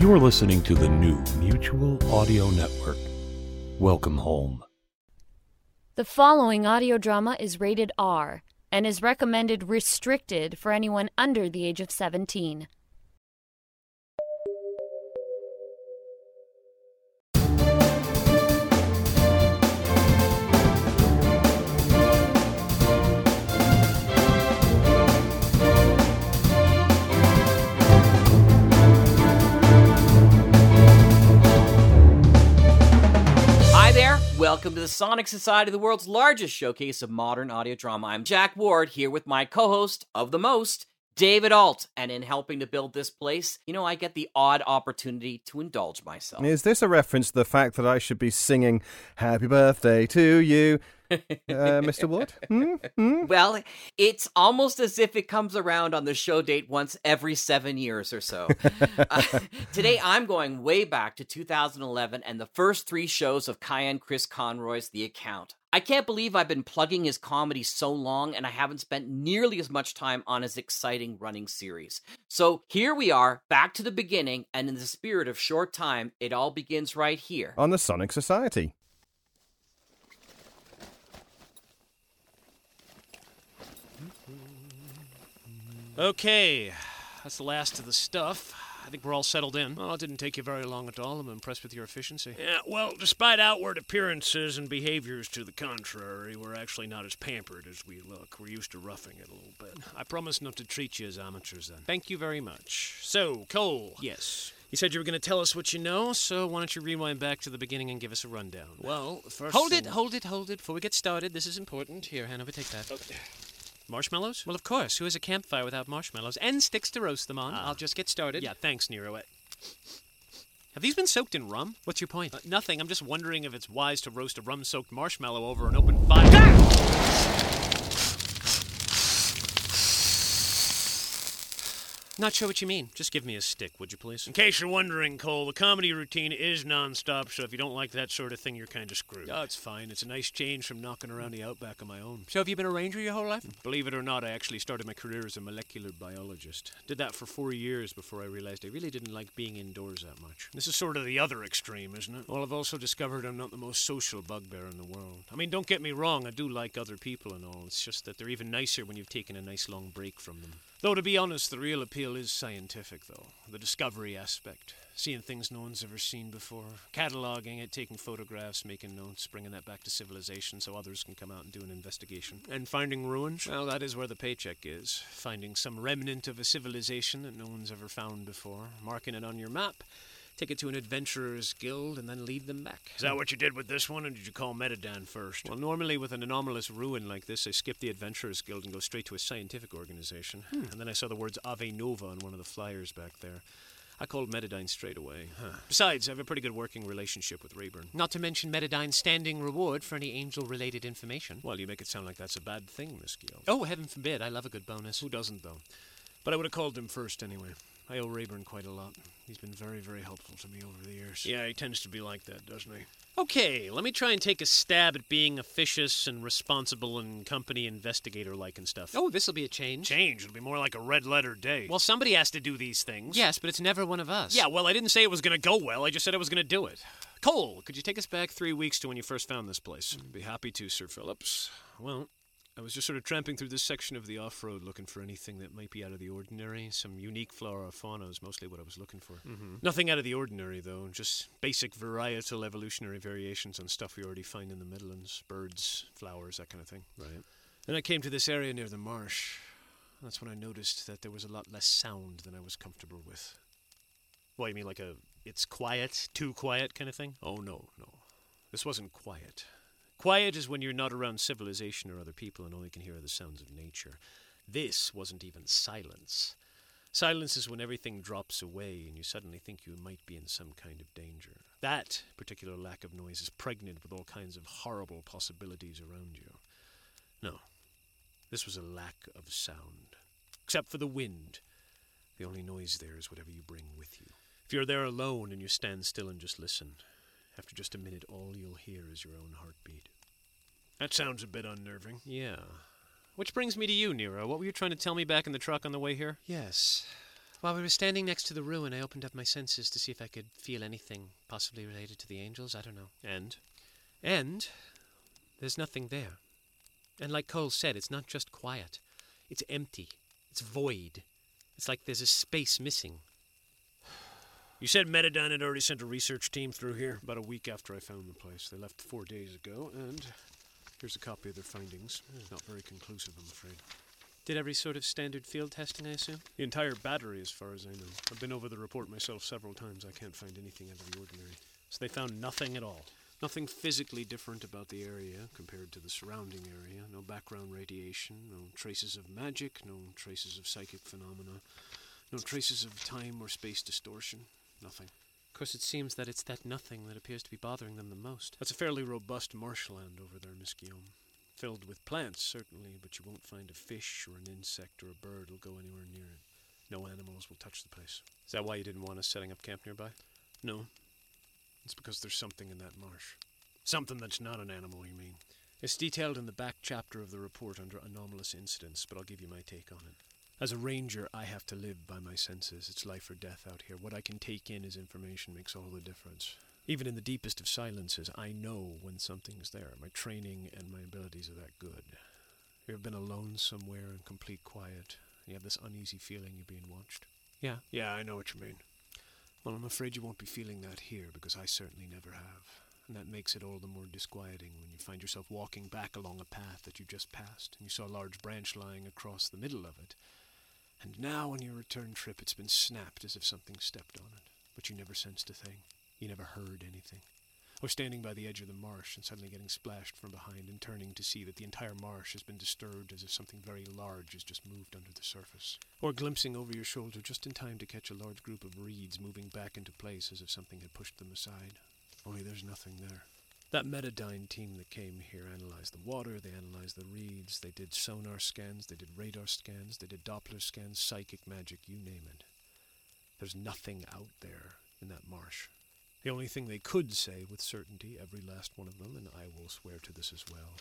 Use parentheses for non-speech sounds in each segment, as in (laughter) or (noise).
You're listening to the new Mutual Audio Network. Welcome home. The following audio drama is rated R and is recommended restricted for anyone under the age of 17. Welcome to the Sonic Society, the world's largest showcase of modern audio drama. I'm Jack Ward here with my co host of the most, David Ault. And in helping to build this place, you know, I get the odd opportunity to indulge myself. Is this a reference to the fact that I should be singing Happy Birthday to you, uh, Mr. Ward? Hmm? Hmm? Well, it's almost as if it comes around on the show date once every seven years or so. (laughs) Uh, today, I'm going way back to 2011 and the first three shows of Cayenne Chris Conroy's The Account. I can't believe I've been plugging his comedy so long and I haven't spent nearly as much time on his exciting running series. So here we are, back to the beginning, and in the spirit of short time, it all begins right here. On the Sonic Society. Okay, that's the last of the stuff. I think we're all settled in. Well, it didn't take you very long at all. I'm impressed with your efficiency. Yeah, well, despite outward appearances and behaviors to the contrary, we're actually not as pampered as we look. We're used to roughing it a little bit. I promise not to treat you as amateurs then. Thank you very much. So, Cole. Yes. You said you were going to tell us what you know, so why don't you rewind back to the beginning and give us a rundown? Well, first. Hold it, hold it, hold it. Before we get started, this is important. Here, Hanover, take that. Okay. Marshmallows? Well, of course. Who has a campfire without marshmallows? And sticks to roast them on. I'll just get started. Yeah, thanks, Nero. Have these been soaked in rum? What's your point? Uh, nothing. I'm just wondering if it's wise to roast a rum soaked marshmallow over an open fire. Not sure what you mean. Just give me a stick, would you please? In case you're wondering, Cole, the comedy routine is non-stop, so if you don't like that sort of thing, you're kind of screwed. Oh, it's fine. It's a nice change from knocking around the outback on my own. So have you been a ranger your whole life? Believe it or not, I actually started my career as a molecular biologist. Did that for four years before I realized I really didn't like being indoors that much. This is sort of the other extreme, isn't it? Well, I've also discovered I'm not the most social bugbear in the world. I mean, don't get me wrong, I do like other people and all. It's just that they're even nicer when you've taken a nice long break from them. Though, to be honest, the real appeal is scientific, though. The discovery aspect. Seeing things no one's ever seen before. Cataloging it, taking photographs, making notes, bringing that back to civilization so others can come out and do an investigation. And finding ruins? Well, that is where the paycheck is. Finding some remnant of a civilization that no one's ever found before, marking it on your map, take it to an adventurer's guild, and then lead them back. Is that what you did with this one, or did you call Metadyne first? Well, normally with an anomalous ruin like this, I skip the adventurer's guild and go straight to a scientific organization. Hmm. And then I saw the words Ave Nova on one of the flyers back there. I called Metadyne straight away. Besides, I have a pretty good working relationship with Rayburn. Not to mention Metadyne's standing reward for any angel-related information. Well, you make it sound like that's a bad thing, Miss Gill. Oh, heaven forbid. I love a good bonus. Who doesn't, though? But I would have called him first anyway. I owe Rayburn quite a lot. He's been very, very helpful to me over the years. Yeah, he tends to be like that, doesn't he? Okay, let me try and take a stab at being officious and responsible and company investigator like and stuff. Oh, this'll be a change. Change? It'll be more like a red letter day. Well, somebody has to do these things. Yes, but it's never one of us. Yeah, well, I didn't say it was going to go well. I just said I was going to do it. Cole, could you take us back three weeks to when you first found this place? Be happy to, Sir Phillips. Well, I was just sort of tramping through this section of the off road looking for anything that might be out of the ordinary. Some unique flora or fauna is mostly what I was looking for. Mm-hmm. Nothing out of the ordinary, though. Just basic varietal evolutionary variations on stuff we already find in the Midlands birds, flowers, that kind of thing. Right. Then I came to this area near the marsh. That's when I noticed that there was a lot less sound than I was comfortable with. What, you mean like a it's quiet, too quiet kind of thing? Oh, no, no. This wasn't quiet. Quiet is when you're not around civilization or other people and all you can hear are the sounds of nature. This wasn't even silence. Silence is when everything drops away and you suddenly think you might be in some kind of danger. That particular lack of noise is pregnant with all kinds of horrible possibilities around you. No, this was a lack of sound. Except for the wind. The only noise there is whatever you bring with you. If you're there alone and you stand still and just listen, after just a minute, all you'll hear is your own heartbeat. That sounds a bit unnerving. Yeah. Which brings me to you, Nero. What were you trying to tell me back in the truck on the way here? Yes. While we were standing next to the ruin, I opened up my senses to see if I could feel anything possibly related to the angels. I don't know. And? And there's nothing there. And like Cole said, it's not just quiet, it's empty, it's void. It's like there's a space missing. You said Metadyne had already sent a research team through here about a week after I found the place. They left four days ago, and here's a copy of their findings. It's not very conclusive, I'm afraid. Did every sort of standard field testing, I assume? The entire battery, as far as I know. I've been over the report myself several times. I can't find anything out of the ordinary. So they found nothing at all. Nothing physically different about the area compared to the surrounding area. No background radiation, no traces of magic, no traces of psychic phenomena, no traces of time or space distortion. Nothing. Of course, it seems that it's that nothing that appears to be bothering them the most. That's a fairly robust marshland over there, Miss Guillaume. Filled with plants, certainly, but you won't find a fish or an insect or a bird will go anywhere near it. No animals will touch the place. Is that why you didn't want us setting up camp nearby? No. It's because there's something in that marsh. Something that's not an animal, you mean? It's detailed in the back chapter of the report under anomalous incidents, but I'll give you my take on it. As a ranger, I have to live by my senses. It's life or death out here. What I can take in as information makes all the difference. Even in the deepest of silences, I know when something's there. My training and my abilities are that good. You ever been alone somewhere in complete quiet? You have this uneasy feeling you're being watched? Yeah. Yeah, I know what you mean. Well, I'm afraid you won't be feeling that here because I certainly never have. And that makes it all the more disquieting when you find yourself walking back along a path that you just passed and you saw a large branch lying across the middle of it. And now on your return trip it's been snapped as if something stepped on it, but you never sensed a thing. You never heard anything. Or standing by the edge of the marsh and suddenly getting splashed from behind and turning to see that the entire marsh has been disturbed as if something very large has just moved under the surface. Or glimpsing over your shoulder just in time to catch a large group of reeds moving back into place as if something had pushed them aside. Only there's nothing there. That Metadyne team that came here analyzed the water, they analyzed the reeds, they did sonar scans, they did radar scans, they did Doppler scans, psychic magic, you name it. There's nothing out there in that marsh. The only thing they could say with certainty, every last one of them, and I will swear to this as well,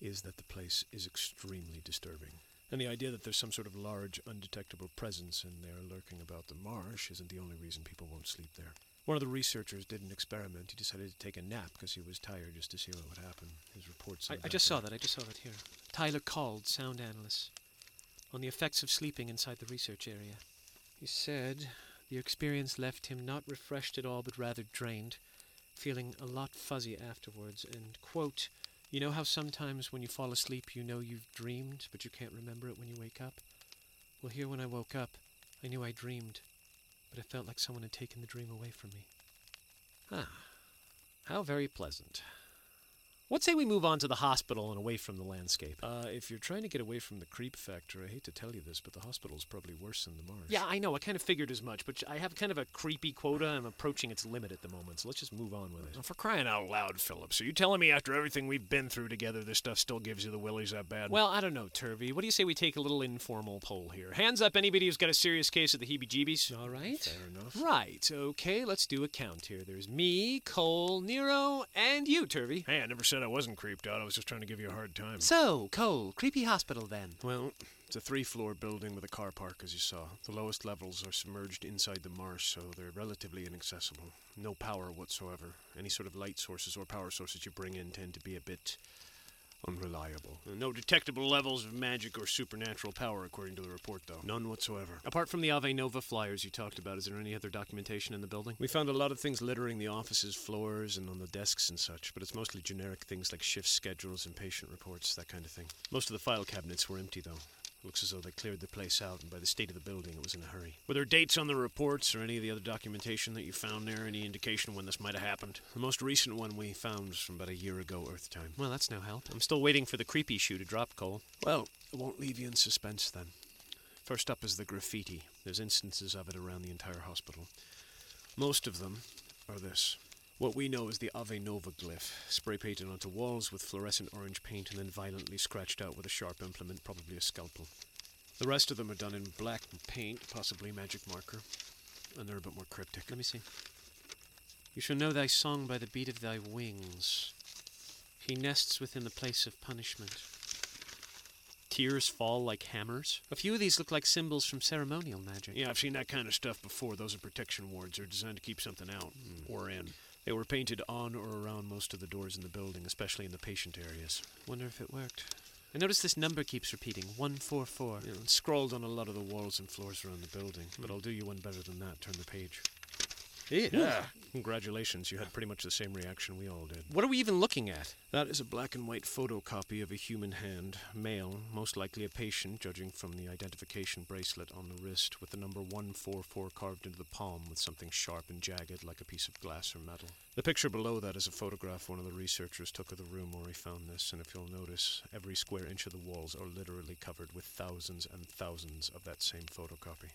is that the place is extremely disturbing. And the idea that there's some sort of large, undetectable presence in there lurking about the marsh isn't the only reason people won't sleep there. One of the researchers did an experiment. He decided to take a nap because he was tired just to see what would happen. His reports. I, I just saw that. I just saw that here. Tyler called, sound analyst, on the effects of sleeping inside the research area. He said the experience left him not refreshed at all, but rather drained, feeling a lot fuzzy afterwards. And, quote, you know how sometimes when you fall asleep you know you've dreamed, but you can't remember it when you wake up? Well, here when I woke up, I knew I dreamed, but it felt like someone had taken the dream away from me. Ah, how very pleasant. What say we move on to the hospital and away from the landscape? Uh, if you're trying to get away from the creep factor, I hate to tell you this, but the hospital's probably worse than the marsh. Yeah, I know. I kind of figured as much, but I have kind of a creepy quota. I'm approaching its limit at the moment, so let's just move on with it. For crying out loud, Phillips, are you telling me after everything we've been through together, this stuff still gives you the willies that bad? Well, I don't know, Turvey. What do you say we take a little informal poll here? Hands up, anybody who's got a serious case of the heebie-jeebies. all right. Fair enough. Right. Okay. Let's do a count here. There's me, Cole, Nero, and you, Turvey. Hey, I never said I wasn't creeped out. I was just trying to give you a hard time. So, Cole, creepy hospital then. Well, it's a three floor building with a car park, as you saw. The lowest levels are submerged inside the marsh, so they're relatively inaccessible. No power whatsoever. Any sort of light sources or power sources you bring in tend to be a bit unreliable. No detectable levels of magic or supernatural power, according to the report, though. None whatsoever. Apart from the Ave Nova flyers you talked about, is there any other documentation in the building? We found a lot of things littering the offices, floors, and on the desks and such, but it's mostly generic things like shift schedules and patient reports, that kind of thing. Most of the file cabinets were empty, though. Looks as though they cleared the place out, and by the state of the building, it was in a hurry. Were there dates on the reports or any of the other documentation that you found there? Any indication when this might have happened? The most recent one we found was from about a year ago, Earth time. Well, that's no help. I'm still waiting for the creepy shoe to drop, Cole. Well, it won't leave you in suspense then. First up is the graffiti. There's instances of it around the entire hospital. Most of them are this. What we know is the Ave Nova glyph, spray painted onto walls with fluorescent orange paint and then violently scratched out with a sharp implement, probably a scalpel. The rest of them are done in black paint, possibly magic marker, and they're a bit more cryptic. Let me see. You shall know thy song by the beat of thy wings. He nests within the place of punishment. Tears fall like hammers. A few of these look like symbols from ceremonial magic. Yeah, I've seen that kind of stuff before. Those are protection wards. They're designed to keep something out hmm. or in. They were painted on or around most of the doors in the building, especially in the patient areas. Wonder if it worked. I notice this number keeps repeating 144. You know, it's scrawled on a lot of the walls and floors around the building. But I'll do you one better than that. Turn the page. Yeah. Congratulations, you had pretty much the same reaction we all did. What are we even looking at? That is a black and white photocopy of a human hand, male, most likely a patient, judging from the identification bracelet on the wrist, with the number 144 carved into the palm with something sharp and jagged like a piece of glass or metal. The picture below that is a photograph one of the researchers took of the room where he found this, and if you'll notice, every square inch of the walls are literally covered with thousands and thousands of that same photocopy.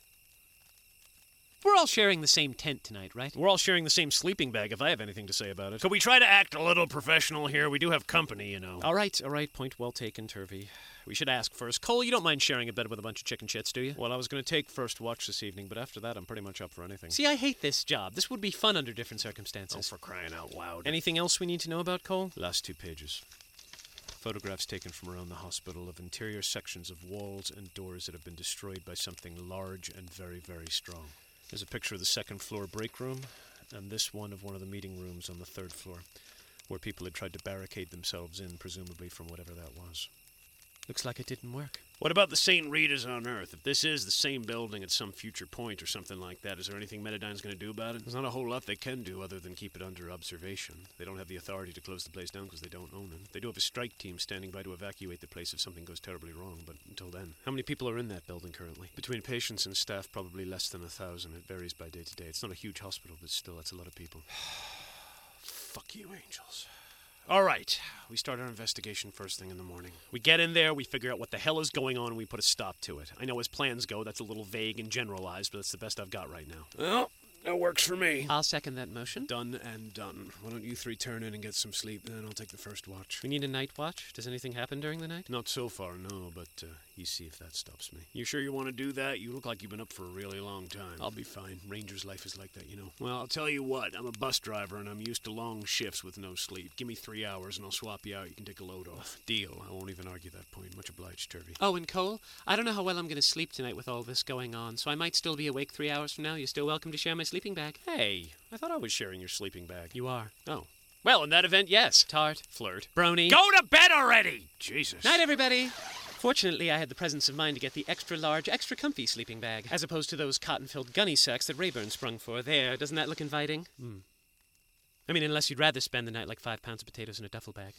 We're all sharing the same tent tonight, right? We're all sharing the same sleeping bag if I have anything to say about it. Could we try to act a little professional here? We do have company, you know. All right, all right. Point well taken, Turvey. We should ask first. Cole, you don't mind sharing a bed with a bunch of chicken shits, do you? Well, I was going to take first watch this evening, but after that, I'm pretty much up for anything. See, I hate this job. This would be fun under different circumstances. Oh, for crying out loud. Anything else we need to know about Cole? Last two pages. Photographs taken from around the hospital of interior sections of walls and doors that have been destroyed by something large and very, very strong. There's a picture of the second floor break room, and this one of one of the meeting rooms on the third floor, where people had tried to barricade themselves in, presumably from whatever that was. Looks like it didn't work. What about the St. Rita's on Earth? If this is the same building at some future point or something like that, is there anything Metadyne's going to do about it? There's not a whole lot they can do other than keep it under observation. They don't have the authority to close the place down because they don't own it. They do have a strike team standing by to evacuate the place if something goes terribly wrong, but until then. How many people are in that building currently? Between patients and staff, probably less than a thousand. It varies by day to day. It's not a huge hospital, but still, that's a lot of people. (sighs) Fuck you, angels. All right, we start our investigation first thing in the morning. We get in there, we figure out what the hell is going on, and we put a stop to it. I know as plans go, that's a little vague and generalized, but it's the best I've got right now. Well, that works for me. I'll second that motion. Done and done. Why don't you three turn in and get some sleep, then I'll take the first watch. We need a night watch. Does anything happen during the night? Not so far, no, but uh, you see if that stops me. You sure you want to do that? You look like you've been up for a really long time. I'll be fine. Ranger's life is like that, you know. Well, I'll tell you what. I'm a bus driver and I'm used to long shifts with no sleep. Give me three hours and I'll swap you out. You can take a load off. Deal. I won't even argue that point. Much obliged, Turvey. Oh, and Cole, I don't know how well I'm going to sleep tonight with all this going on, so I might still be awake three hours from now. You're still welcome to share my sleeping bag. Hey, I thought I was sharing your sleeping bag. You are. Oh. Well, in that event, yes. Tart. Flirt. Brony. Go to bed already! Jesus. Night, everybody. Fortunately, I had the presence of mind to get the extra large, extra comfy sleeping bag, as opposed to those cotton filled gunny sacks that Rayburn sprung for. There, doesn't that look inviting? Hmm. I mean, unless you'd rather spend the night like five pounds of potatoes in a duffel bag.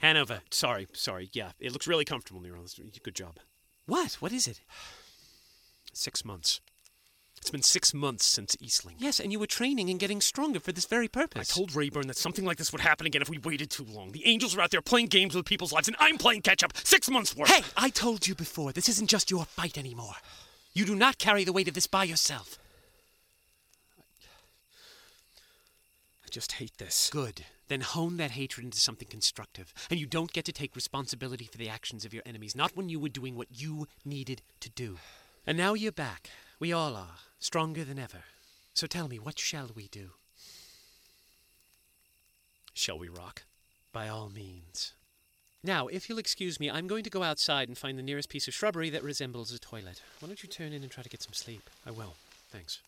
Hanover. Sorry, sorry. Yeah, it looks really comfortable, Nero. Good job. What? What is it? Six months. It's been six months since Eastling. Yes, and you were training and getting stronger for this very purpose. I told Rayburn that something like this would happen again if we waited too long. The angels are out there playing games with people's lives, and I'm playing catch up. Six months worth. Hey, I told you before, this isn't just your fight anymore. You do not carry the weight of this by yourself. I just hate this. Good. Then hone that hatred into something constructive. And you don't get to take responsibility for the actions of your enemies, not when you were doing what you needed to do. And now you're back. We all are, stronger than ever. So tell me, what shall we do? Shall we rock? By all means. Now, if you'll excuse me, I'm going to go outside and find the nearest piece of shrubbery that resembles a toilet. Why don't you turn in and try to get some sleep? I will. Thanks.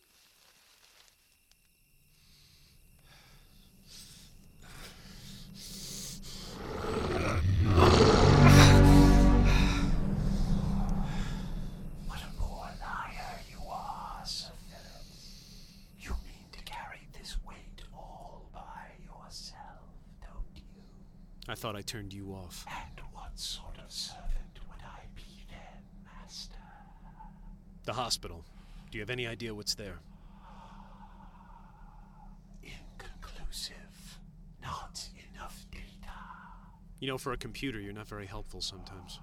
Thought I turned you off. And what sort of servant would I be then, Master? The hospital. Do you have any idea what's there? Inconclusive. Not enough data. You know, for a computer, you're not very helpful sometimes.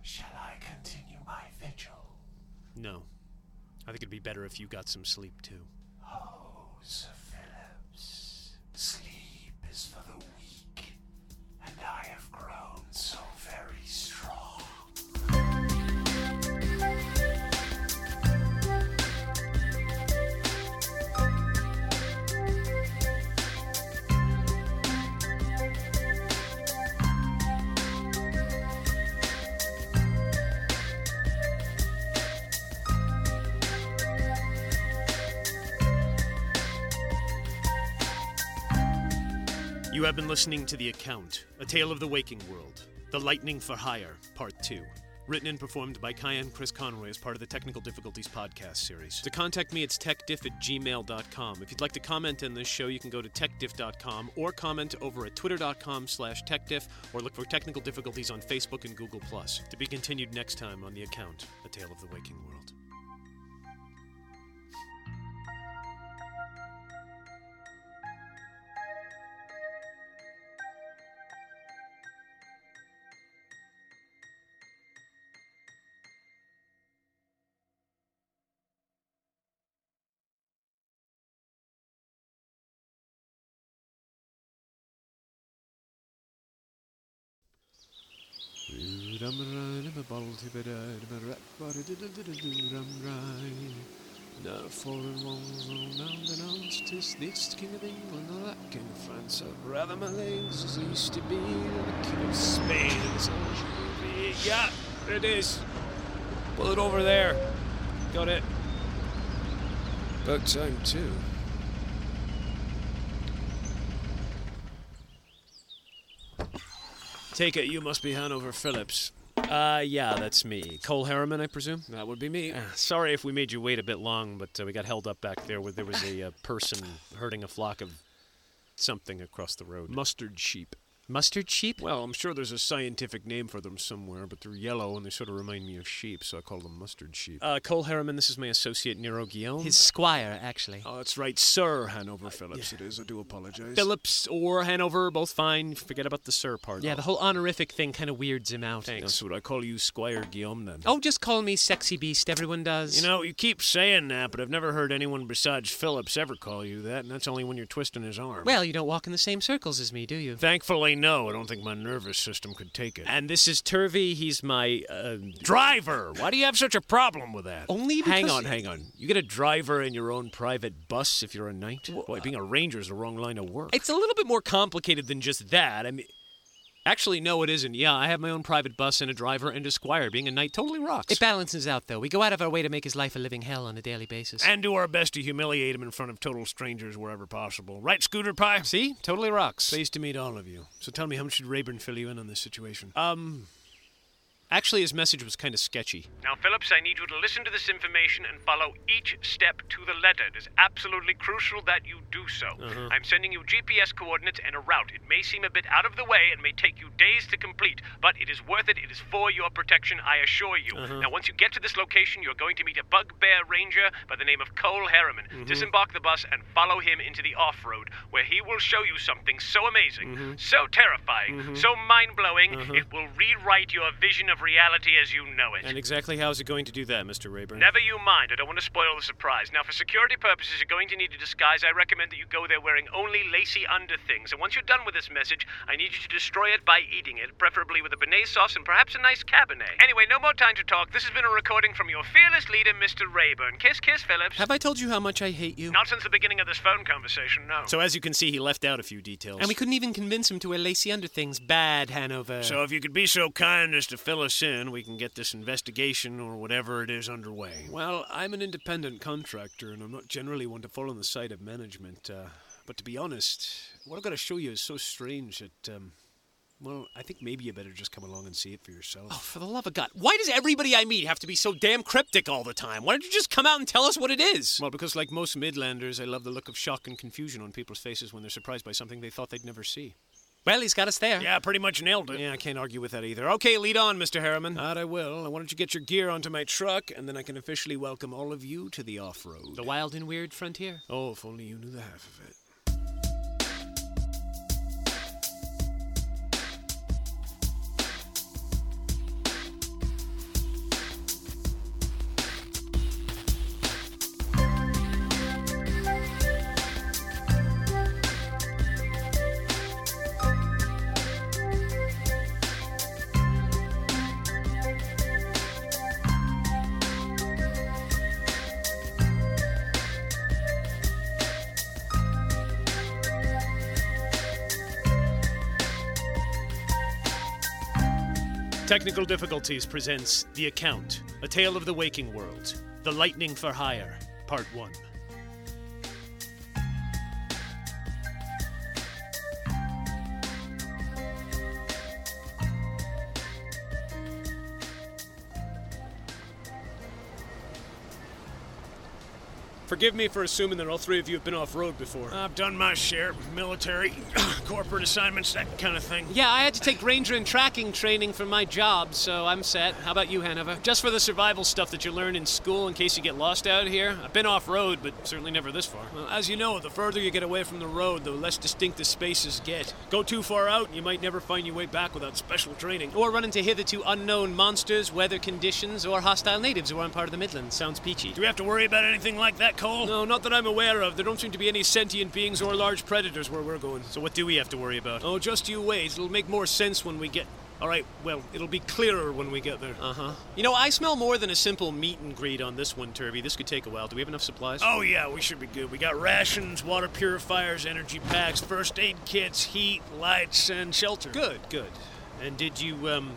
Shall I continue my vigil? No. I think it'd be better if you got some sleep, too. Oh, Sir have been listening to The Account, A Tale of the Waking World, The Lightning for Hire, Part 2. Written and performed by Cayenne Chris Conroy as part of the Teknikal Diffikulties podcast series. To contact me, it's techdiff at gmail.com. If you'd like to comment on this show, you can go to techdiff.com or comment over at twitter.com slash techdiff or look for Teknikal Diffikulties on Facebook and Google+. To be continued next time on The Account, A Tale of the Waking World. Now foreign walls all now denounced tis the East king of England or that king of France. I'd rather my legs as used to be than the king of Spain and so Yeah, there it is. Pull it over there. Got it. About time too. Take it you must be Hanover Phillips. Uh, yeah, that's me. Cole Harriman, I presume? That would be me. Uh, sorry if we made you wait a bit long, but uh, we got held up back there where there was a uh, person herding a flock of something across the road. Mustard sheep. Mustard sheep? Well, I'm sure there's a scientific name for them somewhere, but they're yellow and they sort of remind me of sheep, so I call them mustard sheep. Uh, Cole Harriman, this is my associate Nero Guillaume. His squire, actually. oh, that's right, Sir Hanover Phillips. It is. I do apologize. Phillips or Hanover, both fine. Forget about the sir part. Yeah, the whole honorific thing kind of weirds him out. That's what I call you, Squire Guillaume. Then. Oh, just call me Sexy Beast. Everyone does. You know, you keep saying that, but I've never heard anyone besides Phillips ever call you that, and that's only when you're twisting his arm. Well, you don't walk in the same circles as me, do you? Thankfully, no. I don't think my nervous system could take it. And this is Turvey. He's my uh, driver! Why do you have such a problem with that? Only because Hang on, hang on. You get a driver in your own private bus if you're a knight? Boy, being a ranger is the wrong line of work. It's a little bit more complicated than just that. I mean, actually, no, it isn't. Yeah, I have my own private bus and a driver and a squire. Being a knight totally rocks. It balances out, though. We go out of our way to make his life a living hell on a daily basis. and do our best to humiliate him in front of total strangers wherever possible. Right, Scooter Pie? See, totally rocks. Pleased to meet all of you. So tell me, how much should Rayburn fill you in on this situation? Um, actually, his message was kind of sketchy. Now, Phillips, I need you to listen to this information and follow each step to the letter. It is absolutely crucial that you do so. Uh-huh. I'm sending you GPS coordinates and a route. It may seem a bit out of the way and may take you days to complete, but it is worth it. It is for your protection, I assure you. Uh-huh. Now, once you get to this location, you're going to meet a bugbear ranger by the name of Cole Harriman. Mm-hmm. Disembark the bus and follow him into the off road, where he will show you something so amazing, mm-hmm. so terrifying, mm-hmm. so mind blowing, uh-huh. it will rewrite your vision of reality as you know it. And exactly how is it going to do that, Mr. Rayburn? Never you mind. I don't want to spoil the surprise. Now, for security purposes, you're going to need a disguise. I recommend that you go there wearing only lacy underthings. And once you're done with this message, I need you to destroy it by eating it, preferably with a bearnaise sauce and perhaps a nice cabernet. Anyway, no more time to talk. This has been a recording from your fearless leader, Mr. Rayburn. Kiss, kiss, Phillips. Have I told you how much I hate you? Not since the beginning of this phone conversation, no. So as you can see, he left out a few details. And we couldn't even convince him to wear lacy underthings. Bad, Hanover. So if you could be so kind as to fill us in, we can get this investigation or whatever it is underway. Well, I'm an independent contractor, and I'm not generally one to fall on the side of management. Uh, but to be honest, what I've got to show you is so strange that, um, well, I think maybe you better just come along and see it for yourself. Oh, for the love of God. Why does everybody I meet have to be so damn cryptic all the time? Why don't you just come out and tell us what it is? Well, because like most Midlanders, I love the look of shock and confusion on people's faces when they're surprised by something they thought they'd never see. Well, he's got us there. Yeah, pretty much nailed it. Yeah, I can't argue with that either. Okay, lead on, Mr. Harriman. That I will. And why don't you get your gear onto my truck, and then I can officially welcome all of you to the off-road. The wild and weird frontier. Oh, if only you knew the half of it. Teknikal Diffikulties presents The Account, A Tale of the Waking World, The Lightning for Hire, Part 1. Forgive me for assuming that all three of you have been off road before. I've done my share. Military, (coughs) corporate assignments, that kind of thing. Yeah, I had to take ranger and tracking training for my job, so I'm set. How about you, Hanover? Just for the survival stuff that you learn in school in case you get lost out here. I've been off road, but certainly never this far. Well, as you know, the further you get away from the road, the less distinct the spaces get. Go too far out, and you might never find your way back without special training. Or run into hitherto unknown monsters, weather conditions, or hostile natives who aren't part of the Midlands. Sounds peachy. Do we have to worry about anything like that, Cole? No, not that I'm aware of. There don't seem to be any sentient beings or large predators where we're going. So what do we have to worry about? Oh, just you wait. It'll make more sense when we get. All right, well, it'll be clearer when we get there. Uh huh. You know, I smell more than a simple meet and greet on this one, Turvey. This could take a while. Do we have enough supplies? Oh, yeah, we should be good. We got rations, water purifiers, energy packs, first aid kits, heat, lights, and shelter. Good, good. And did you, um.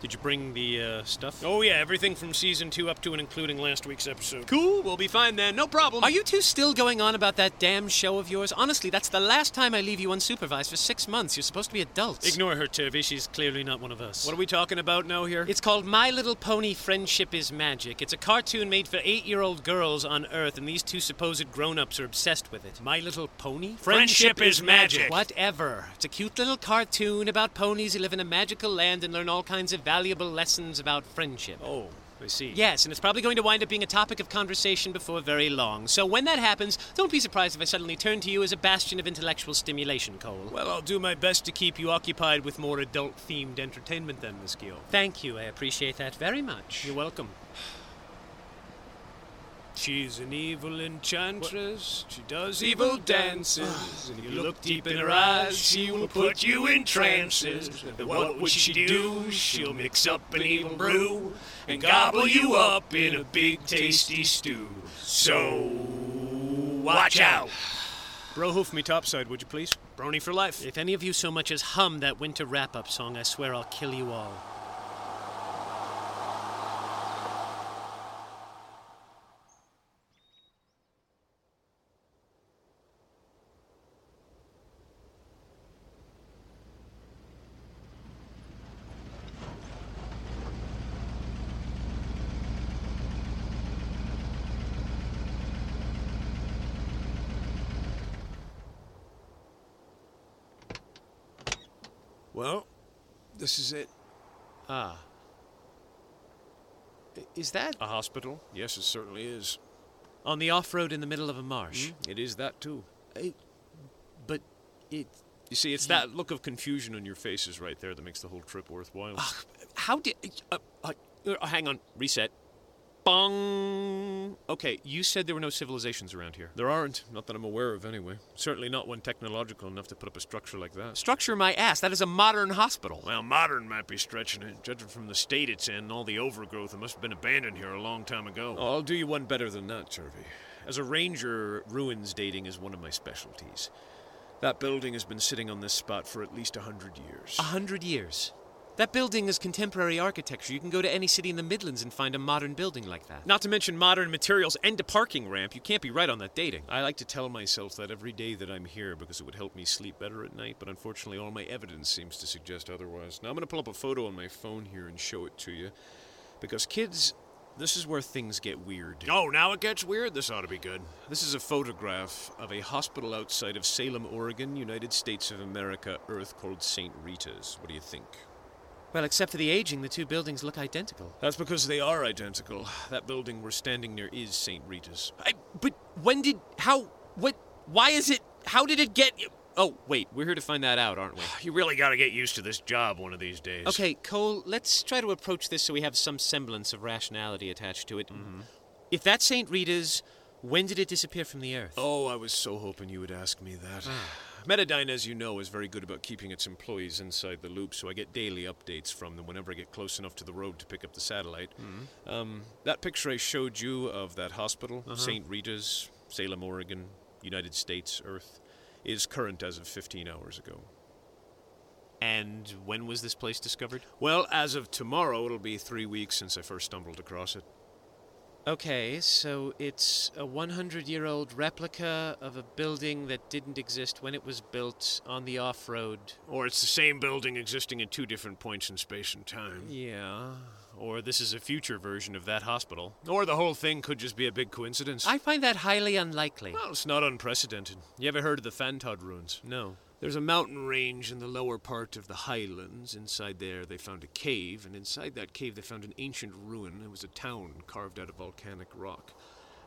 Did you bring the uh, stuff? Oh, yeah, everything from season two up to and including last week's episode. Cool, we'll be fine then. No problem. Are you two still going on about that damn show of yours? Honestly, that's the last time I leave you unsupervised for six months. You're supposed to be adults. Ignore her, Turvey. She's clearly not one of us. What are we talking about now here? It's called My Little Pony Friendship is Magic. It's a cartoon made for eight year old girls on Earth, and these two supposed grown ups are obsessed with it. My Little Pony? Friendship is magic. Whatever. It's a cute little cartoon about ponies who live in a magical land and learn all kinds of valuable lessons about friendship. Oh, I see. Yes, and it's probably going to wind up being a topic of conversation before very long. So when that happens, don't be surprised if I suddenly turn to you as a bastion of intellectual stimulation, Cole. Well, I'll do my best to keep you occupied with more adult themed entertainment then, Miss Gill. Thank you. I appreciate that very much. You're welcome. She's an evil enchantress. She does evil dances. And if you look deep in her eyes, she will put you in trances. And what would she do? She'll mix up an evil brew and gobble you up in a big tasty stew. So watch out. Bro, hoof me topside, would you please? Brony for life. If any of you so much as hum that winter wrap up song, I swear I'll kill you all. Well, this is it. Ah. Is that A hospital? Yes, it certainly is. on the off road in the middle of a marsh? It is that too. But it. You see, it's that look of confusion on your faces right there that makes the whole trip worthwhile. How did. Uh, uh, uh, hang on. Reset. Bong. Okay, you said there were no civilizations around here. There aren't, not that I'm aware of anyway. Certainly not one technological enough to put up a structure like that. Structure my ass. That is a modern hospital. Well, modern might be stretching it. Judging from the state it's in and all the overgrowth, it must have been abandoned here a long time ago. Oh, I'll do you one better than that, Turvey. As a ranger, ruins dating is one of my specialties. That building has been sitting on this spot for at least a hundred years. A hundred years. That building is contemporary architecture. You can go to any city in the Midlands and find a modern building like that. Not to mention modern materials and a parking ramp. You can't be right on that dating. I like to tell myself that every day that I'm here because it would help me sleep better at night, but unfortunately, all my evidence seems to suggest otherwise. Now, I'm going to pull up a photo on my phone here and show it to you. Because, kids, this is where things get weird. Oh, now it gets weird? This ought to be good. This is a photograph of a hospital outside of Salem, Oregon, United States of America, Earth called St. Rita's. What do you think? Well, except for the aging, the two buildings look identical. That's because they are identical. That building we're standing near is St. Rita's. I, but when did. How. What. Why is it. How did it get. Oh, wait, we're here to find that out, aren't we? (sighs) You really got to get used to this job one of these days. Okay, Cole, let's try to approach this so we have some semblance of rationality attached to it. Mm-hmm. If that's St. Rita's, when did it disappear from the Earth? Oh, I was so hoping you would ask me that. Ah. Metadyne, as you know, is very good about keeping its employees inside the loop, so I get daily updates from them whenever I get close enough to the road to pick up the satellite. Um, that picture I showed you of that hospital, St. Rita's, Salem, Oregon, United States, Earth, is current as of 15 hours ago. And when was this place discovered? Well, as of tomorrow, it'll be three weeks since I first stumbled across it. Okay, so it's a 100 year old replica of a building that didn't exist when it was built on the off road. Or it's the same building existing in two different points in space and time. Yeah. Or this is a future version of that hospital. Or the whole thing could just be a big coincidence. I find that highly unlikely. Well, it's not unprecedented. You ever heard of the Fantod ruins? No. There's a mountain range in the lower part of the highlands. Inside there, they found a cave, and inside that cave, they found an ancient ruin. It was a town carved out of volcanic rock.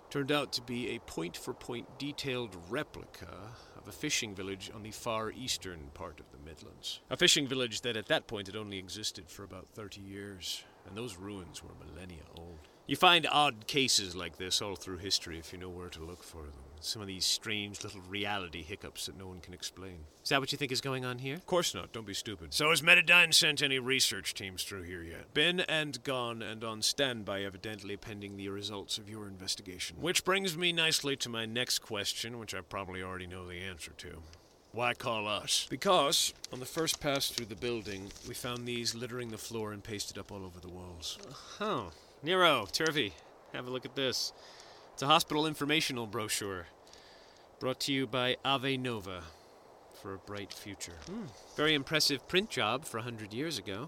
Turned out to be a point for point detailed replica of a fishing village on the far eastern part of the Midlands. A fishing village that at that point had only existed for about 30 years, and those ruins were millennia old. You find odd cases like this all through history if you know where to look for them. Some of these strange little reality hiccups that no one can explain. Is that what you think is going on here? Of course not. Don't be stupid. So has Metadyne sent any research teams through here yet? Been and gone and on standby, evidently pending the results of your investigation. Which brings me nicely to my next question, which I probably already know the answer to. Why call us? Because on the first pass through the building, we found these littering the floor and pasted up all over the walls. Oh, Nero, Turvey, have a look at this. It's a hospital informational brochure. Brought to you by Ave Nova for a bright future. Hmm. Very impressive print job for a hundred years ago.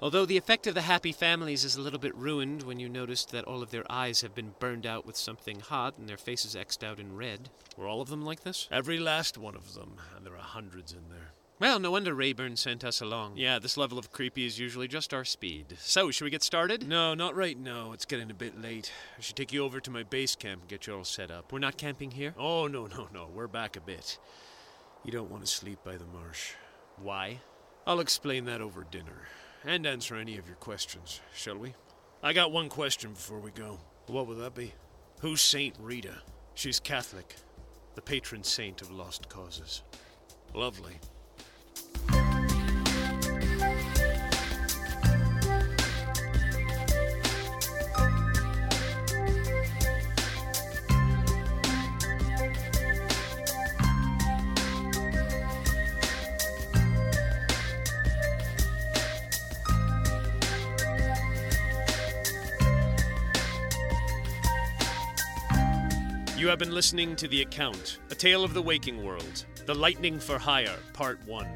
Although the effect of the happy families is a little bit ruined when you notice that all of their eyes have been burned out with something hot and their faces X'd out in red. Were all of them like this? Every last one of them, and there are hundreds in there. Well, no wonder Rayburn sent us along. Yeah, this level of creepy is usually just our speed. So, should we get started? No, not right now. It's getting a bit late. I should take you over to my base camp and get you all set up. We're not camping here? Oh, no, no, no. We're back a bit. You don't want to sleep by the marsh. Why? I'll explain that over dinner and answer any of your questions, shall we? I got one question before we go. What would that be? Who's Saint Rita? She's Catholic, the patron saint of lost causes. Lovely. You have been listening to The Account, A Tale of the Waking World, The Lightning for Hire, Part 1.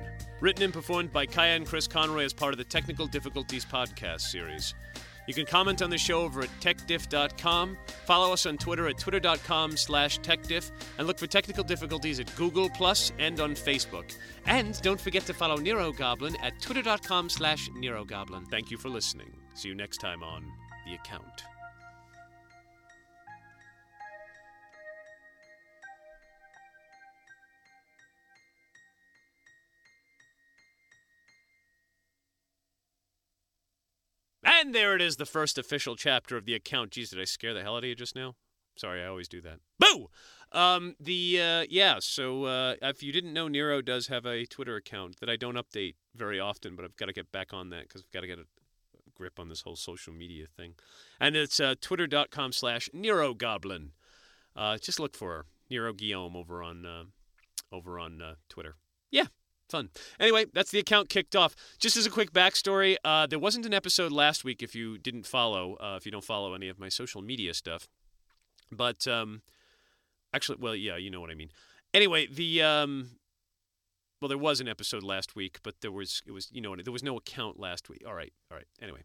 Written and performed by Cayenne Chris Conroy as part of the Teknikal Diffikulties podcast series. You can comment on the show over at techdiff.com, follow us on Twitter at twitter.com slash techdiff, and look for technical difficulties at Google Plus and on Facebook. And don't forget to follow Nero Goblin at twitter.com slash Nero Goblin. Thank you for listening. See you next time on The Account. And there it is, the first official chapter of the account. Geez, did I scare the hell out of you just now? Sorry, I always do that. Boo! Um, the uh, yeah. So uh, if you didn't know, Nero does have a Twitter account that I don't update very often, but I've got to get back on that because I've got to get a grip on this whole social media thing. And it's uh, twitter.com/slash Nero Goblin. Uh, just look for Nero Guillaume over on uh, over on uh, Twitter. Yeah, fun. Anyway, that's the account kicked off. Just as a quick backstory, uh, there wasn't an episode last week if you didn't follow, uh, if you don't follow any of my social media stuff. But um, actually, well, yeah, you know what I mean. Anyway, the um, well, there was an episode last week, but there was it was you know there was no account last week. All right, all right. Anyway.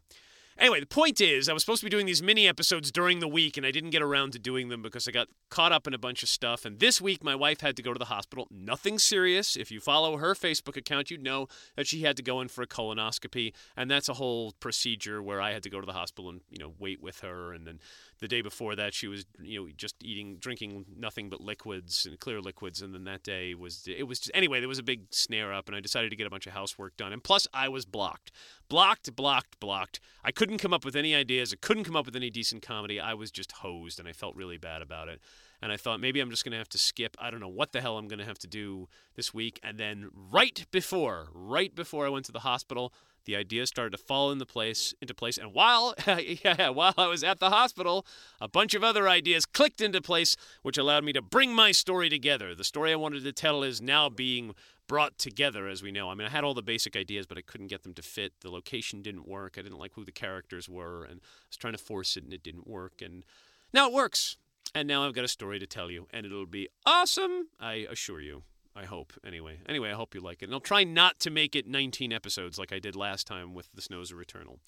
Anyway, the point is, I was supposed to be doing these mini episodes during the week, and I didn't get around to doing them because I got caught up in a bunch of stuff. And this week, my wife had to go to the hospital. Nothing serious. If you follow her Facebook account, you'd know that she had to go in for a colonoscopy, and that's a whole procedure where I had to go to the hospital and you know wait with her. And then the day before that, she was you know just eating, drinking nothing but liquids and clear liquids. And then that day was it was just, anyway. There was a big snare up, and I decided to get a bunch of housework done. And plus, I was blocked, blocked, blocked, blocked. I couldn't come up with any ideas. I couldn't come up with any decent comedy. I was just hosed, and I felt really bad about it. And I thought maybe I'm just going to have to skip. I don't know what the hell I'm going to have to do this week. And then right before, right before I went to the hospital, the ideas started to fall into place into place and while (laughs) yeah, while I was at the hospital a bunch of other ideas clicked into place which allowed me to bring my story together. The story I wanted to tell is now being brought together as we know. I mean I had all the basic ideas but I couldn't get them to fit. The location didn't work. I didn't like who the characters were and I was trying to force it and it didn't work and now it works. And now I've got a story to tell you and it'll be awesome I assure you I hope. Anyway, anyway, I hope you like it, and I'll try not to make it 19 episodes like I did last time with The Snows are Eternal.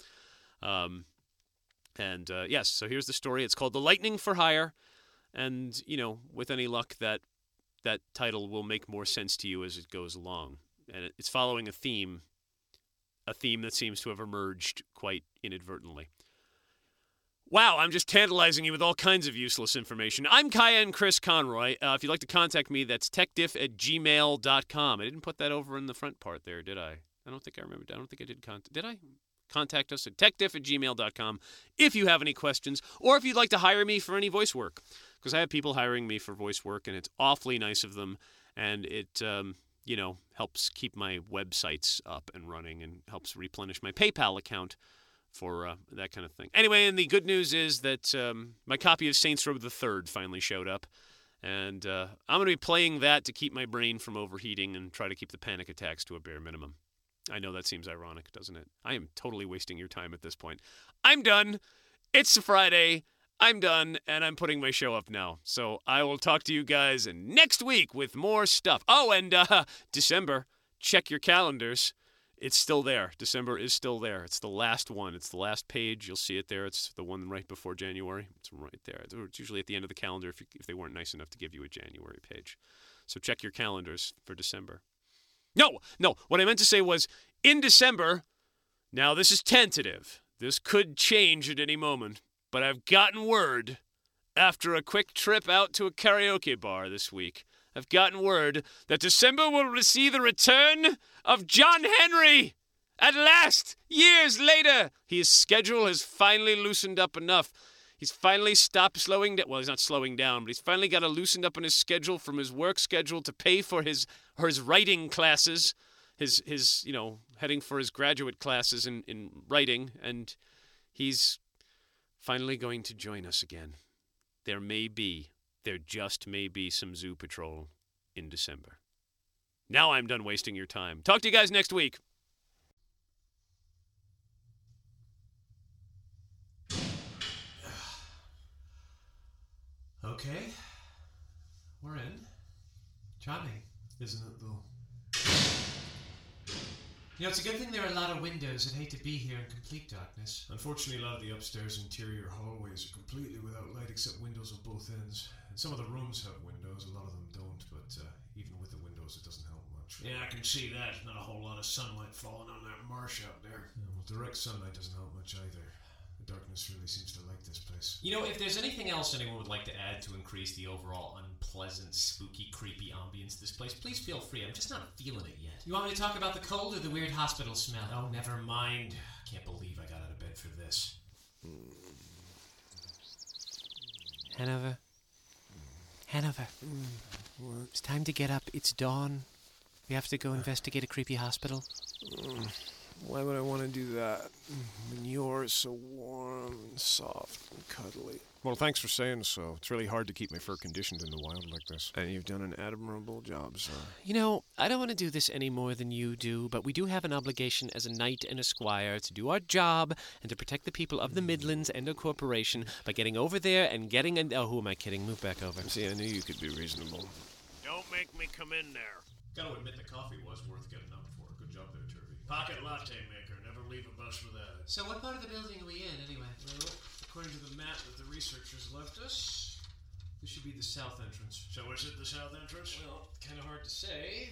Um, And uh, yes, so here's the story. It's called The Lightning for Hire. And, you know, with any luck, that that title will make more sense to you as it goes along. And it's following a theme, a theme that seems to have emerged quite inadvertently. Wow, I'm just tantalizing you with all kinds of useless information. I'm Cayenne Chris Conroy. Uh, if you'd like to contact me, that's techdiff at gmail.com. I didn't put that over in the front part there, did I? I don't think I remember. I don't think I did contact. Did I? Contact us at techdiff at gmail.com if you have any questions or if you'd like to hire me for any voice work. Because I have people hiring me for voice work, and it's awfully nice of them. And it, um, you know, helps keep my websites up and running and helps replenish my PayPal account for uh, that kind of thing. Anyway, and the good news is that um, my copy of Saints Row the Third finally showed up, and uh, I'm going to be playing that to keep my brain from overheating and try to keep the panic attacks to a bare minimum. I know that seems ironic, doesn't it? I am totally wasting your time at this point. I'm done. It's Friday. I'm done, and I'm putting my show up now. So I will talk to you guys next week with more stuff. Oh, and uh, December, check your calendars. It's still there. December is still there. It's the last one. It's the last page. You'll see it there. It's the one right before January. It's right there. It's usually at the end of the calendar if, you, if they weren't nice enough to give you a January page. So check your calendars for December. No, no. What I meant to say was in December. Now this is tentative. This could change at any moment. But I've gotten word after a quick trip out to a karaoke bar this week. I've gotten word that December will receive the return of John Henry. At last, years later, his schedule has finally loosened up enough. He's finally stopped slowing down. Well, he's not slowing down, but he's finally got a loosened up in his schedule from his work schedule to pay for his his writing classes, his his you know heading for his graduate classes in in writing, and he's finally going to join us again. There may be, there just may be some zoo patrol in December. Now I'm done wasting your time. Talk to you guys next week. Okay. We're in. Charming, isn't it, though? You know, it's a good thing there are a lot of windows. I'd hate to be here in complete darkness. Unfortunately, a lot of the upstairs interior hallways are completely without light except windows on both ends. And some of the rooms have windows, a lot of them don't, but uh, even with the windows, it doesn't help much. Yeah, I can see that. Not a whole lot of sunlight falling on that marsh out there. Yeah, well, direct sunlight doesn't help much either. The darkness really seems to like this place. You know, if there's anything else anyone would like to add to increase the overall unpleasant, spooky, creepy ambience of this place, please feel free. I'm just not feeling it yet. You want me to talk about the cold or the weird hospital smell? Oh, never mind. Can't believe I got out of bed for this. Hanover. Hanover. It's time to get up. It's dawn. We have to go investigate a creepy hospital. Why would I want to do that? When you're so warm and soft and cuddly. Well, thanks for saying so. It's really hard to keep my fur conditioned in the wild like this. And you've done an admirable job, sir. You know, I don't want to do this any more than you do, but we do have an obligation as a knight and a squire to do our job and to protect the people of the Midlands and our corporation by getting over there and getting an. Oh, who am I kidding? Move back over. See, I knew you could be reasonable. Don't make me come in there. Gotta admit, the coffee was worth getting up for. Good job there, Turvey. Pocket latte maker. Never leave a bus without it. So, what part of the building are we in, anyway? Well, according to the map that the researchers left us, this should be the south entrance. So is it the south entrance? Well, kind of hard to say.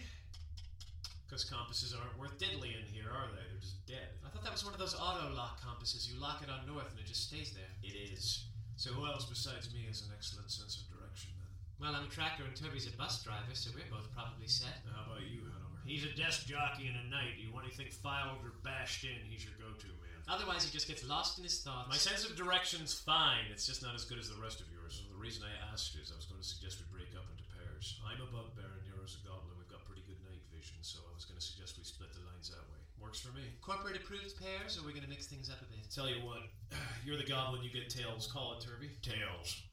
Because compasses aren't worth diddly in here, are they? They're just dead. I thought that was one of those auto lock compasses. You lock it on north and it just stays there. It is. So who else besides me has an excellent sense of direction, then? Well, I'm a tractor and Toby's a bus driver, so we're both probably set. Now, how about you, Hanover? He's a desk jockey and a knight. You want anything filed or bashed in, he's your go-to man. Otherwise, he just gets lost in his thoughts. My sense of direction's fine. It's just not as good as the rest of yours. So the reason I asked is I was going to suggest we break up into pairs. I'm a bugbear and you're a goblin. We've got pretty good night vision, so I was going to suggest we split the lines that way. Works for me. Corporate approved pairs, or we're going to mix things up a bit? Tell you what, (sighs) you're the goblin. You get tails. Call it Turvey. Tails.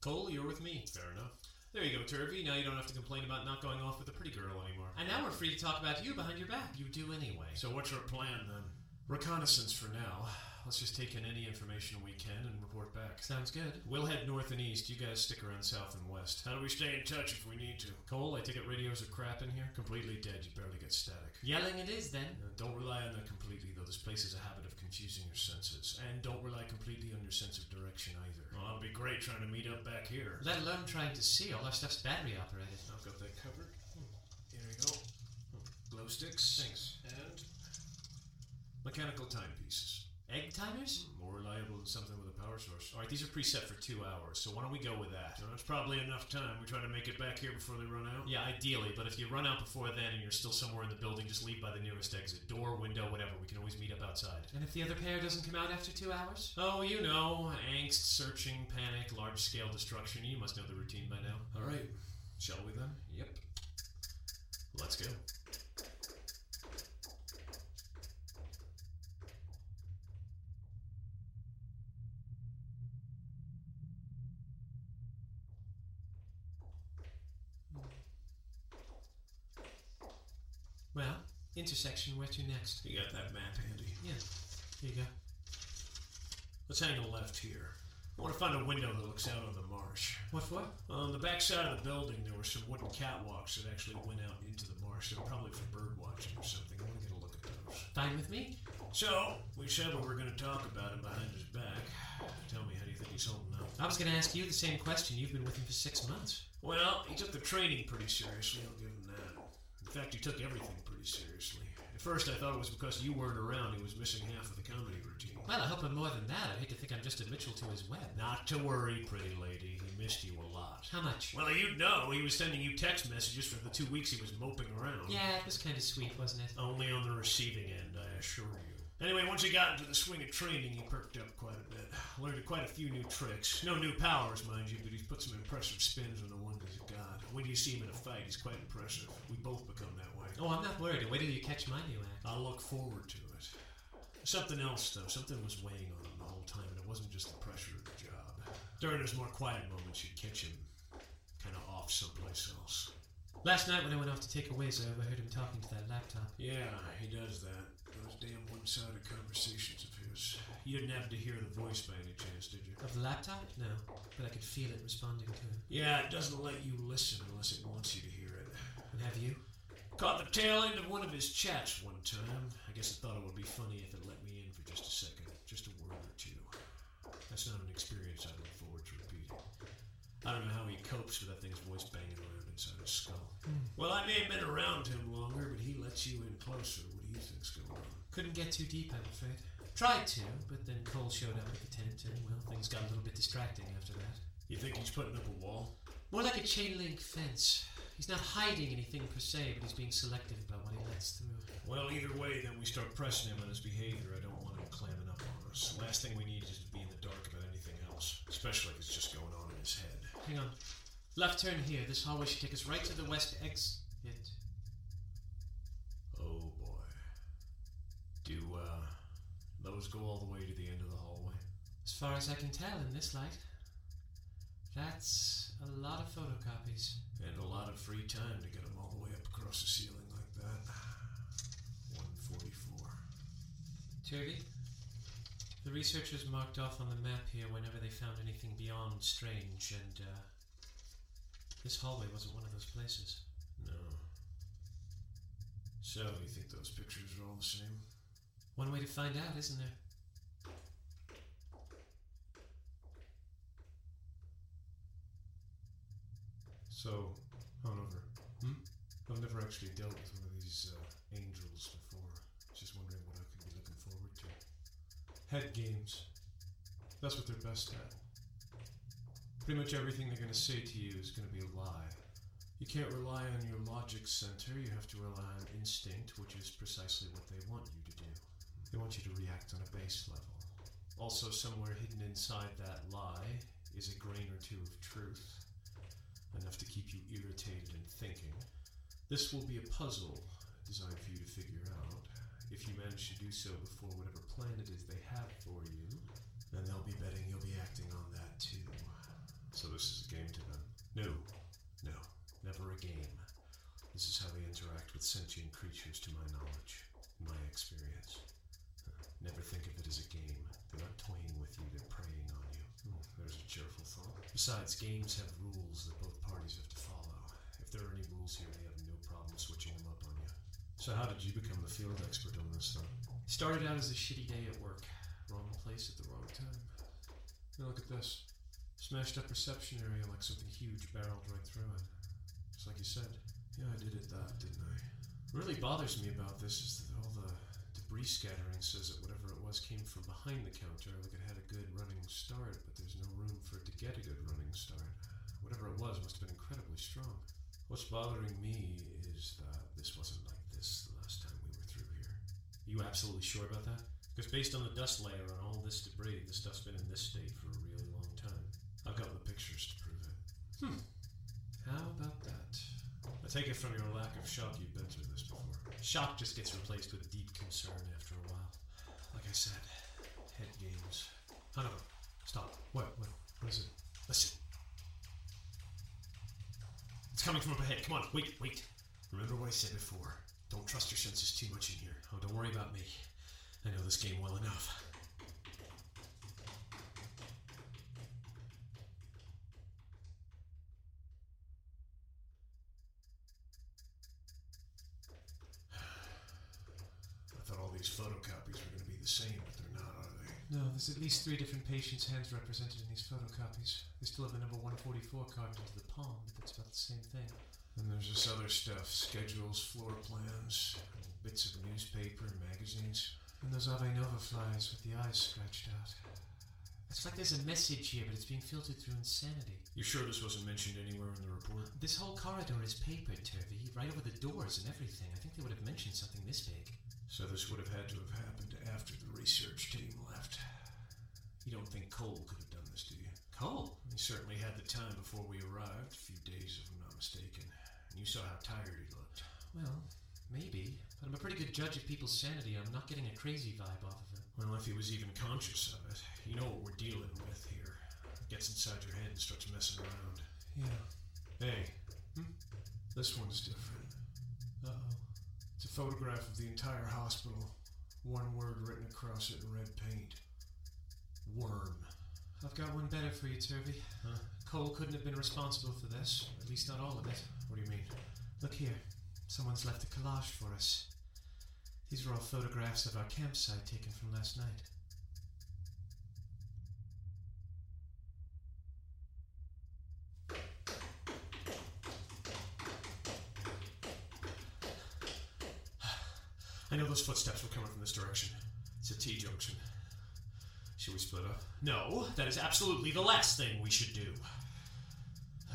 Cole, you're with me. Fair enough. There you go, Turvey. Now you don't have to complain about not going off with a pretty girl anymore. And now we're free to talk about you behind your back. You do anyway. So what's your plan then? Reconnaissance for now. Let's just take in any information we can and report back. Sounds good. We'll head north and east. You guys stick around south and west. How do we stay in touch if we need to? Cole, I take it radios are crap in here? Completely dead. You barely get static. Yelling it is then. Uh, don't rely on that completely, though. This place has a habit of confusing your senses. And don't rely completely on your sense of direction either. Well, that'll be great trying to meet up back here. Let alone trying to see. All our stuff's battery operated. I've got that covered. Here we go. Glow sticks. Thanks. And mechanical timepieces. Egg timers? More reliable than something with a power source. All right, these are preset for two hours, so why don't we go with that? That's probably enough time. We're trying to make it back here before they run out. Yeah, ideally, but if you run out before then and you're still somewhere in the building, just leave by the nearest exit. Door, window, whatever. We can always meet up outside. And if the other pair doesn't come out after two hours? Oh, you know, angst, searching, panic, large scale destruction. You must know the routine by now. All right, shall we then? Yep. Let's go. Intersection, where to next? You got that map handy? Yeah. Here you go. Let's hang a left here. I want to find a window that looks out on the marsh. What for? On the back side of the building, there were some wooden catwalks that actually went out into the marsh. They were probably for bird watching or something. I want to get a look at those. Fine with me? So, we said we were going to talk about him behind his back. Tell me, how do you think he's holding up? I was going to ask you the same question. You've been with him for six months. Well, he took the training pretty seriously, I'll give him fact, he took everything pretty seriously. At first, I thought it was because you weren't around he was missing half of the comedy routine. Well, I hope I'm more than that. I hate to think I'm just a Mitchell to his Webb. Not to worry, pretty lady. He missed you a lot. How much? Well, you'd know. He was sending you text messages for the two weeks he was moping around. Yeah, it was kind of sweet, wasn't it? Only on the receiving end, I assure you. Anyway, once he got into the swing of training, he perked up quite a bit. Learned quite a few new tricks. No new powers, mind you, but he's put some impressive spins on the one he's got. When you see him in a fight, he's quite impressive. We both become that way. Oh, I'm not worried. Wait till you catch my new act. I'll look forward to it. Something else, though. Something was weighing on him the whole time, and it wasn't just the pressure of the job. During his more quiet moments, you'd catch him kind of off someplace else. Last night when I went off to take a whiz, I overheard him talking to that laptop. Yeah, he does that. Those damn one-sided conversations of his. You didn't happen to hear the voice by any chance, did you? Of the laptop? No, but I could feel it responding to him. Yeah, it doesn't let you listen unless it wants you to hear it. And have you? Caught the tail end of one of his chats one time. I guess it thought it would be funny if it let me in for just a second, just a word or two. That's not an experience I look forward to repeating. I don't know how he copes with that thing's voice banging around inside his skull. Hmm. Well, I may have been around him longer, but he lets you in closer. What do you think's going on? Couldn't get too deep, I'm afraid. Tried to, but then Cole showed up at the tent, and well, things got a little bit distracting after that. You think he's putting up a wall? More like a chain link fence. He's not hiding anything per se, but he's being selective about what he lets through. Well, either way, then we start pressing him on his behavior. I don't want him clamming up on us. The last thing we need is to be in the dark about anything else, especially if it's just going on in his head. Hang on. Left turn here. This hallway should take us right to the west exit. Oh boy. Do uh, those go all the way to the end of the hallway? As far as I can tell in this light. That's a lot of photocopies. And a lot of free time to get them all the way up across the ceiling like that. 144. Turvey? The researchers marked off on the map here whenever they found anything beyond strange, and uh, this hallway wasn't one of those places. No. So, you think those pictures are all the same? One way to find out, isn't there? So, Hanover. Hmm? I've never actually dealt with one of these uh, angels before. Just wondering what I could be looking forward to. Head games. That's what they're best at. Pretty much everything they're going to say to you is going to be a lie. You can't rely on your logic center, you have to rely on instinct, which is precisely what they want you to do. They want you to react on a base level. Also, somewhere hidden inside that lie is a grain or two of truth, enough to keep you irritated and thinking. This will be a puzzle designed for you to figure out. If you manage to do so before whatever plan it is they have for you, then they'll be betting you'll be acting on that too. So this is a game to them. No, no, never a game. This is how they interact with sentient creatures, to my knowledge, my experience. Never think of it as a game. They're not toying with you, they're preying on you. Hmm, there's a cheerful thought. Besides, games have rules that both parties have to follow. If there are any rules here, they have no problem switching them up on you. So, how did you become the field expert on this stuff? Started out as a shitty day at work. Wrong place at the wrong time. Now look at this. Smashed up reception area like something huge barreled right through it. Just like you said. Yeah, I did it that, didn't I? What really bothers me about this is that all the debris scattering says that whatever it was came from behind the counter, like it had a good running start, but there's no room for it to get a good running start. Whatever it was must have been incredibly strong. What's bothering me is that this wasn't like this the last time we were through here. Are you absolutely sure about that? Because based on the dust layer on all this debris, this stuff's been in this state for a really long time. I've got the pictures to prove it. Hmm. How about that? I take it from your lack of shock you've been through this before. Shock just gets replaced with a deep concern after a while. Like I said, head games. Hanover, stop. What? What? What is it? Listen. It's coming from up ahead. Come on, wait, wait. Remember what I said before. Don't trust your senses too much in here. Oh, don't worry about me. I know this game well enough. These photocopies are going to be the same, but they're not, are they? No, there's at least three different patients' hands represented in these photocopies. They still have the number 144 carved into the palm, but that's about the same thing. And there's this other stuff schedules, floor plans, bits of newspaper, magazines. And those Ave Nova flyers with the eyes scratched out. It's like there's a message here, but it's being filtered through insanity. You sure this wasn't mentioned anywhere in the report? This whole corridor is papered, Turvey, right over the doors and everything. I think they would have mentioned something this big. So this would have had to have happened after the research team left. You don't think Cole could have done this, do you? Cole? He certainly had the time before we arrived, a few days if I'm not mistaken. And you saw how tired he looked. Well, maybe. But I'm a pretty good judge of people's sanity. I'm not getting a crazy vibe off of him. Well, if he was even conscious of it, you know what we're dealing with here. It gets inside your head and starts messing around. Yeah. Hey, hmm? this one's different. Photograph of the entire hospital. One word written across it in red paint. Worm. I've got one better for you, Turvey. Huh? Cole couldn't have been responsible for this. At least not all of it. What do you mean? Look here. Someone's left a collage for us. These are all photographs of our campsite taken from last night. Footsteps were coming from this direction. It's a T junction. Should we split up? No, that is absolutely the last thing we should do. (sighs)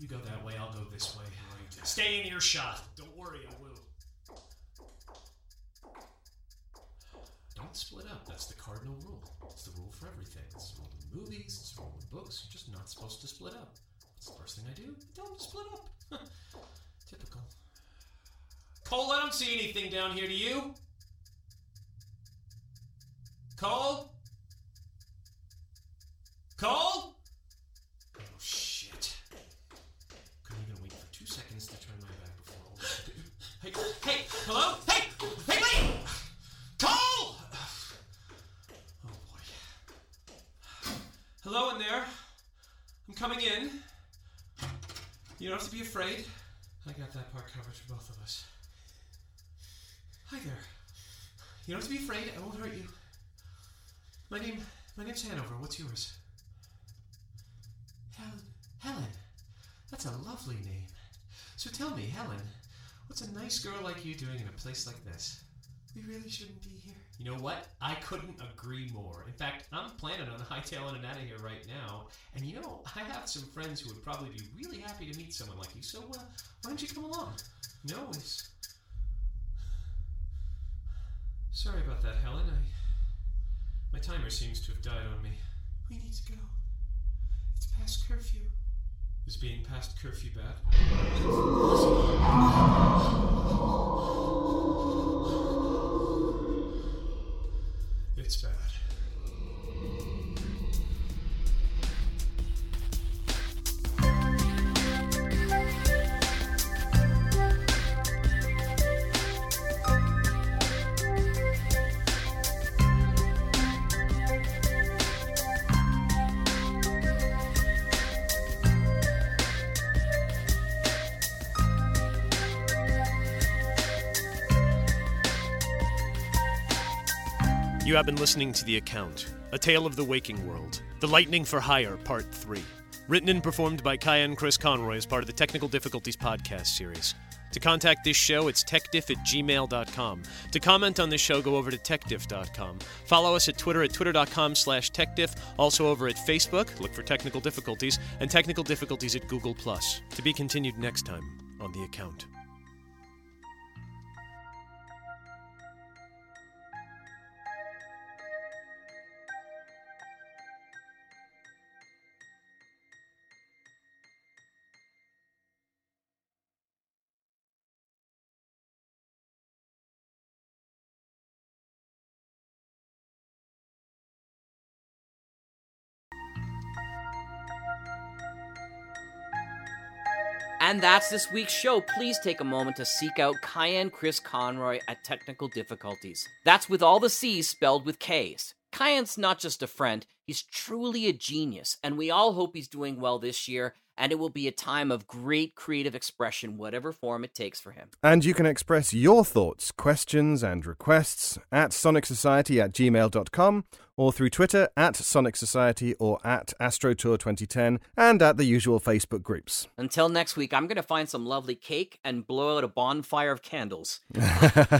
You go that way, I'll go this way. Right. Stay in earshot. Don't worry, I will. Don't split up. That's the cardinal rule. It's the rule for everything. It's the rule in movies, it's the rule in books. You're just not supposed to split up. What's the first thing I do? Don't split up. (laughs) Typical. Cole, I don't see anything down here, do you? Cole? Cole? Oh, shit. Couldn't even wait for two seconds to turn my back before. (laughs) Hey, hey, hello? Hey! Hey, wait! Cole! Oh, boy. Hello in there. I'm coming in. You don't have to be afraid. I got that part covered for both of us. Hi there. You don't have to be afraid. I won't hurt you. My name, my name's Hanover. What's yours? Helen. Helen. That's a lovely name. So tell me, Helen, what's a nice girl like you doing in a place like this? We really shouldn't be here. You know what? I couldn't agree more. In fact, I'm planning on (laughs) hightailing it out of here right now. And you know, I have some friends who would probably be really happy to meet someone like you. So, uh, why don't you come along? No, it's. Sorry about that, Helen. I. My timer seems to have died on me. We need to go. It's past curfew. Is being past curfew bad? You have been listening to The Account, A Tale of the Waking World, The Lightning for Hire, Part 3. Written and performed by Cayenne Chris Conroy as part of the Teknikal Diffikulties podcast series. To contact this show, it's techdiff at gmail.com. To comment on this show, go over to techdiff.com. Follow us at Twitter at twitter.com slash techdiff. Also over at Facebook, look for Teknikal Diffikulties, and Teknikal Diffikulties at Google+. To be continued next time on The Account. And that's this week's show. Please take a moment to seek out Cayenne Chris Conroy at Teknikal Diffikulties. That's with all the C's spelled with K's. Cayenne's not just a friend, he's truly a genius, and we all hope he's doing well this year, and it will be a time of great creative expression, whatever form it takes for him. And you can express your thoughts, questions, and requests at sonicsociety at gmail.com or through Twitter at Sonic Society or at AstroTour 2010 and at the usual Facebook groups. Until next week, I'm going to find some lovely cake and blow out a bonfire of candles. (laughs) (laughs) You're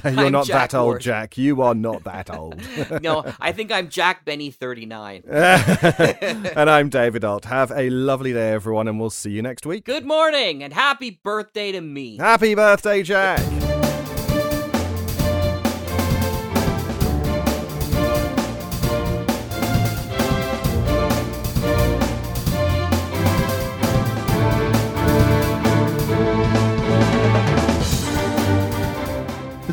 I'm not Jack that old, Jack. You are not that old. (laughs) no, I think I'm Jack Benny 39. and I'm David Ault. Have a lovely day, everyone, and we'll see you next week. Good morning and happy birthday to me. Happy birthday, Jack!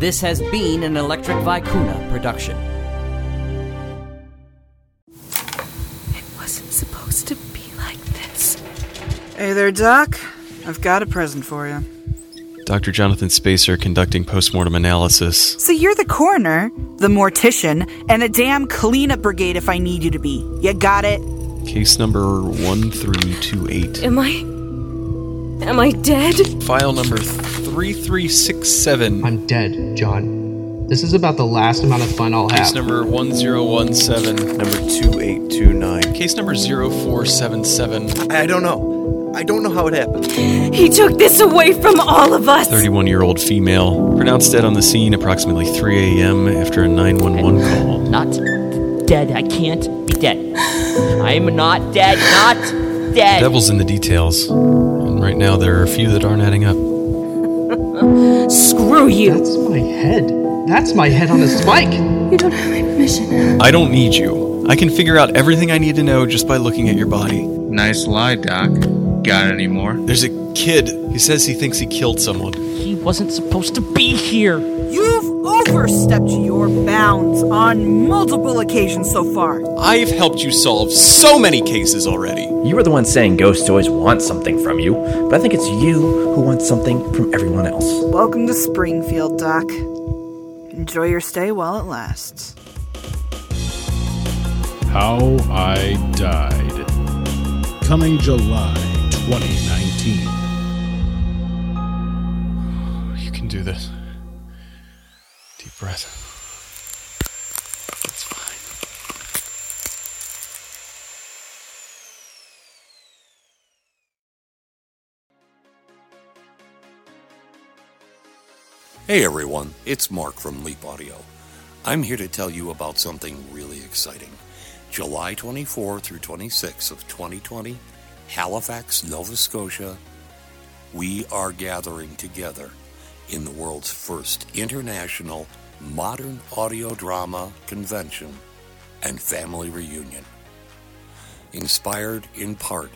This has been an Electric Vicuna production. It wasn't supposed to be like this. Hey there, Doc. I've got a present for you. Dr. Jonathan Spacer conducting postmortem analysis. So you're the coroner, the mortician, and the damn cleanup brigade if I need you to be. You got it? Case number 1328. Am I. Am I dead? File number 3367. I'm dead, John. This is about the last amount of fun I'll have. Case number 1017. Number 2829. Case number 0477. I don't know. I don't know how it happened. He took this away from all of us! 31 year old female. Pronounced dead on the scene approximately 3 a.m. after a 911 call. Not dead. I can't be dead. I'm not dead. Not dead. Devil's in the details. And right now there are a few that aren't adding up. Screw you! That's my head. That's my head on a spike. You don't have my permission. I don't need you. I can figure out everything I need to know just by looking at your body. Nice lie, Doc. Got any more? There's a kid. He says he thinks he killed someone. He wasn't supposed to be here. You've overstepped your bounds on multiple occasions so far. I've helped you solve so many cases already. You were the one saying ghosts always want something from you, but I think it's you who wants something from everyone else. Welcome to Springfield, Doc. Enjoy your stay while it lasts. How I Died. Coming July 2019. You can do this. Deep breath. It's fine. Hey everyone, it's Mark from Leap Audio. I'm here to tell you about something really exciting. July 24 through 26 of 2020, Halifax, Nova Scotia, we are gathering together in the world's first international modern audio drama convention and family reunion. Inspired in part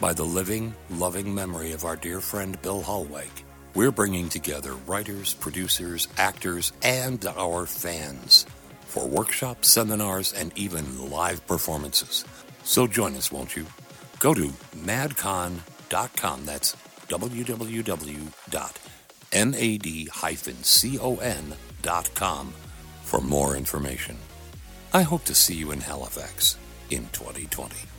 by the living, loving memory of our dear friend Bill Hollweg, we're bringing together writers, producers, actors, and our fans for workshops, seminars, and even live performances. So join us, won't you? Go to madcon.com. That's www.mad-con.com for more information. I hope to see you in Halifax in 2020.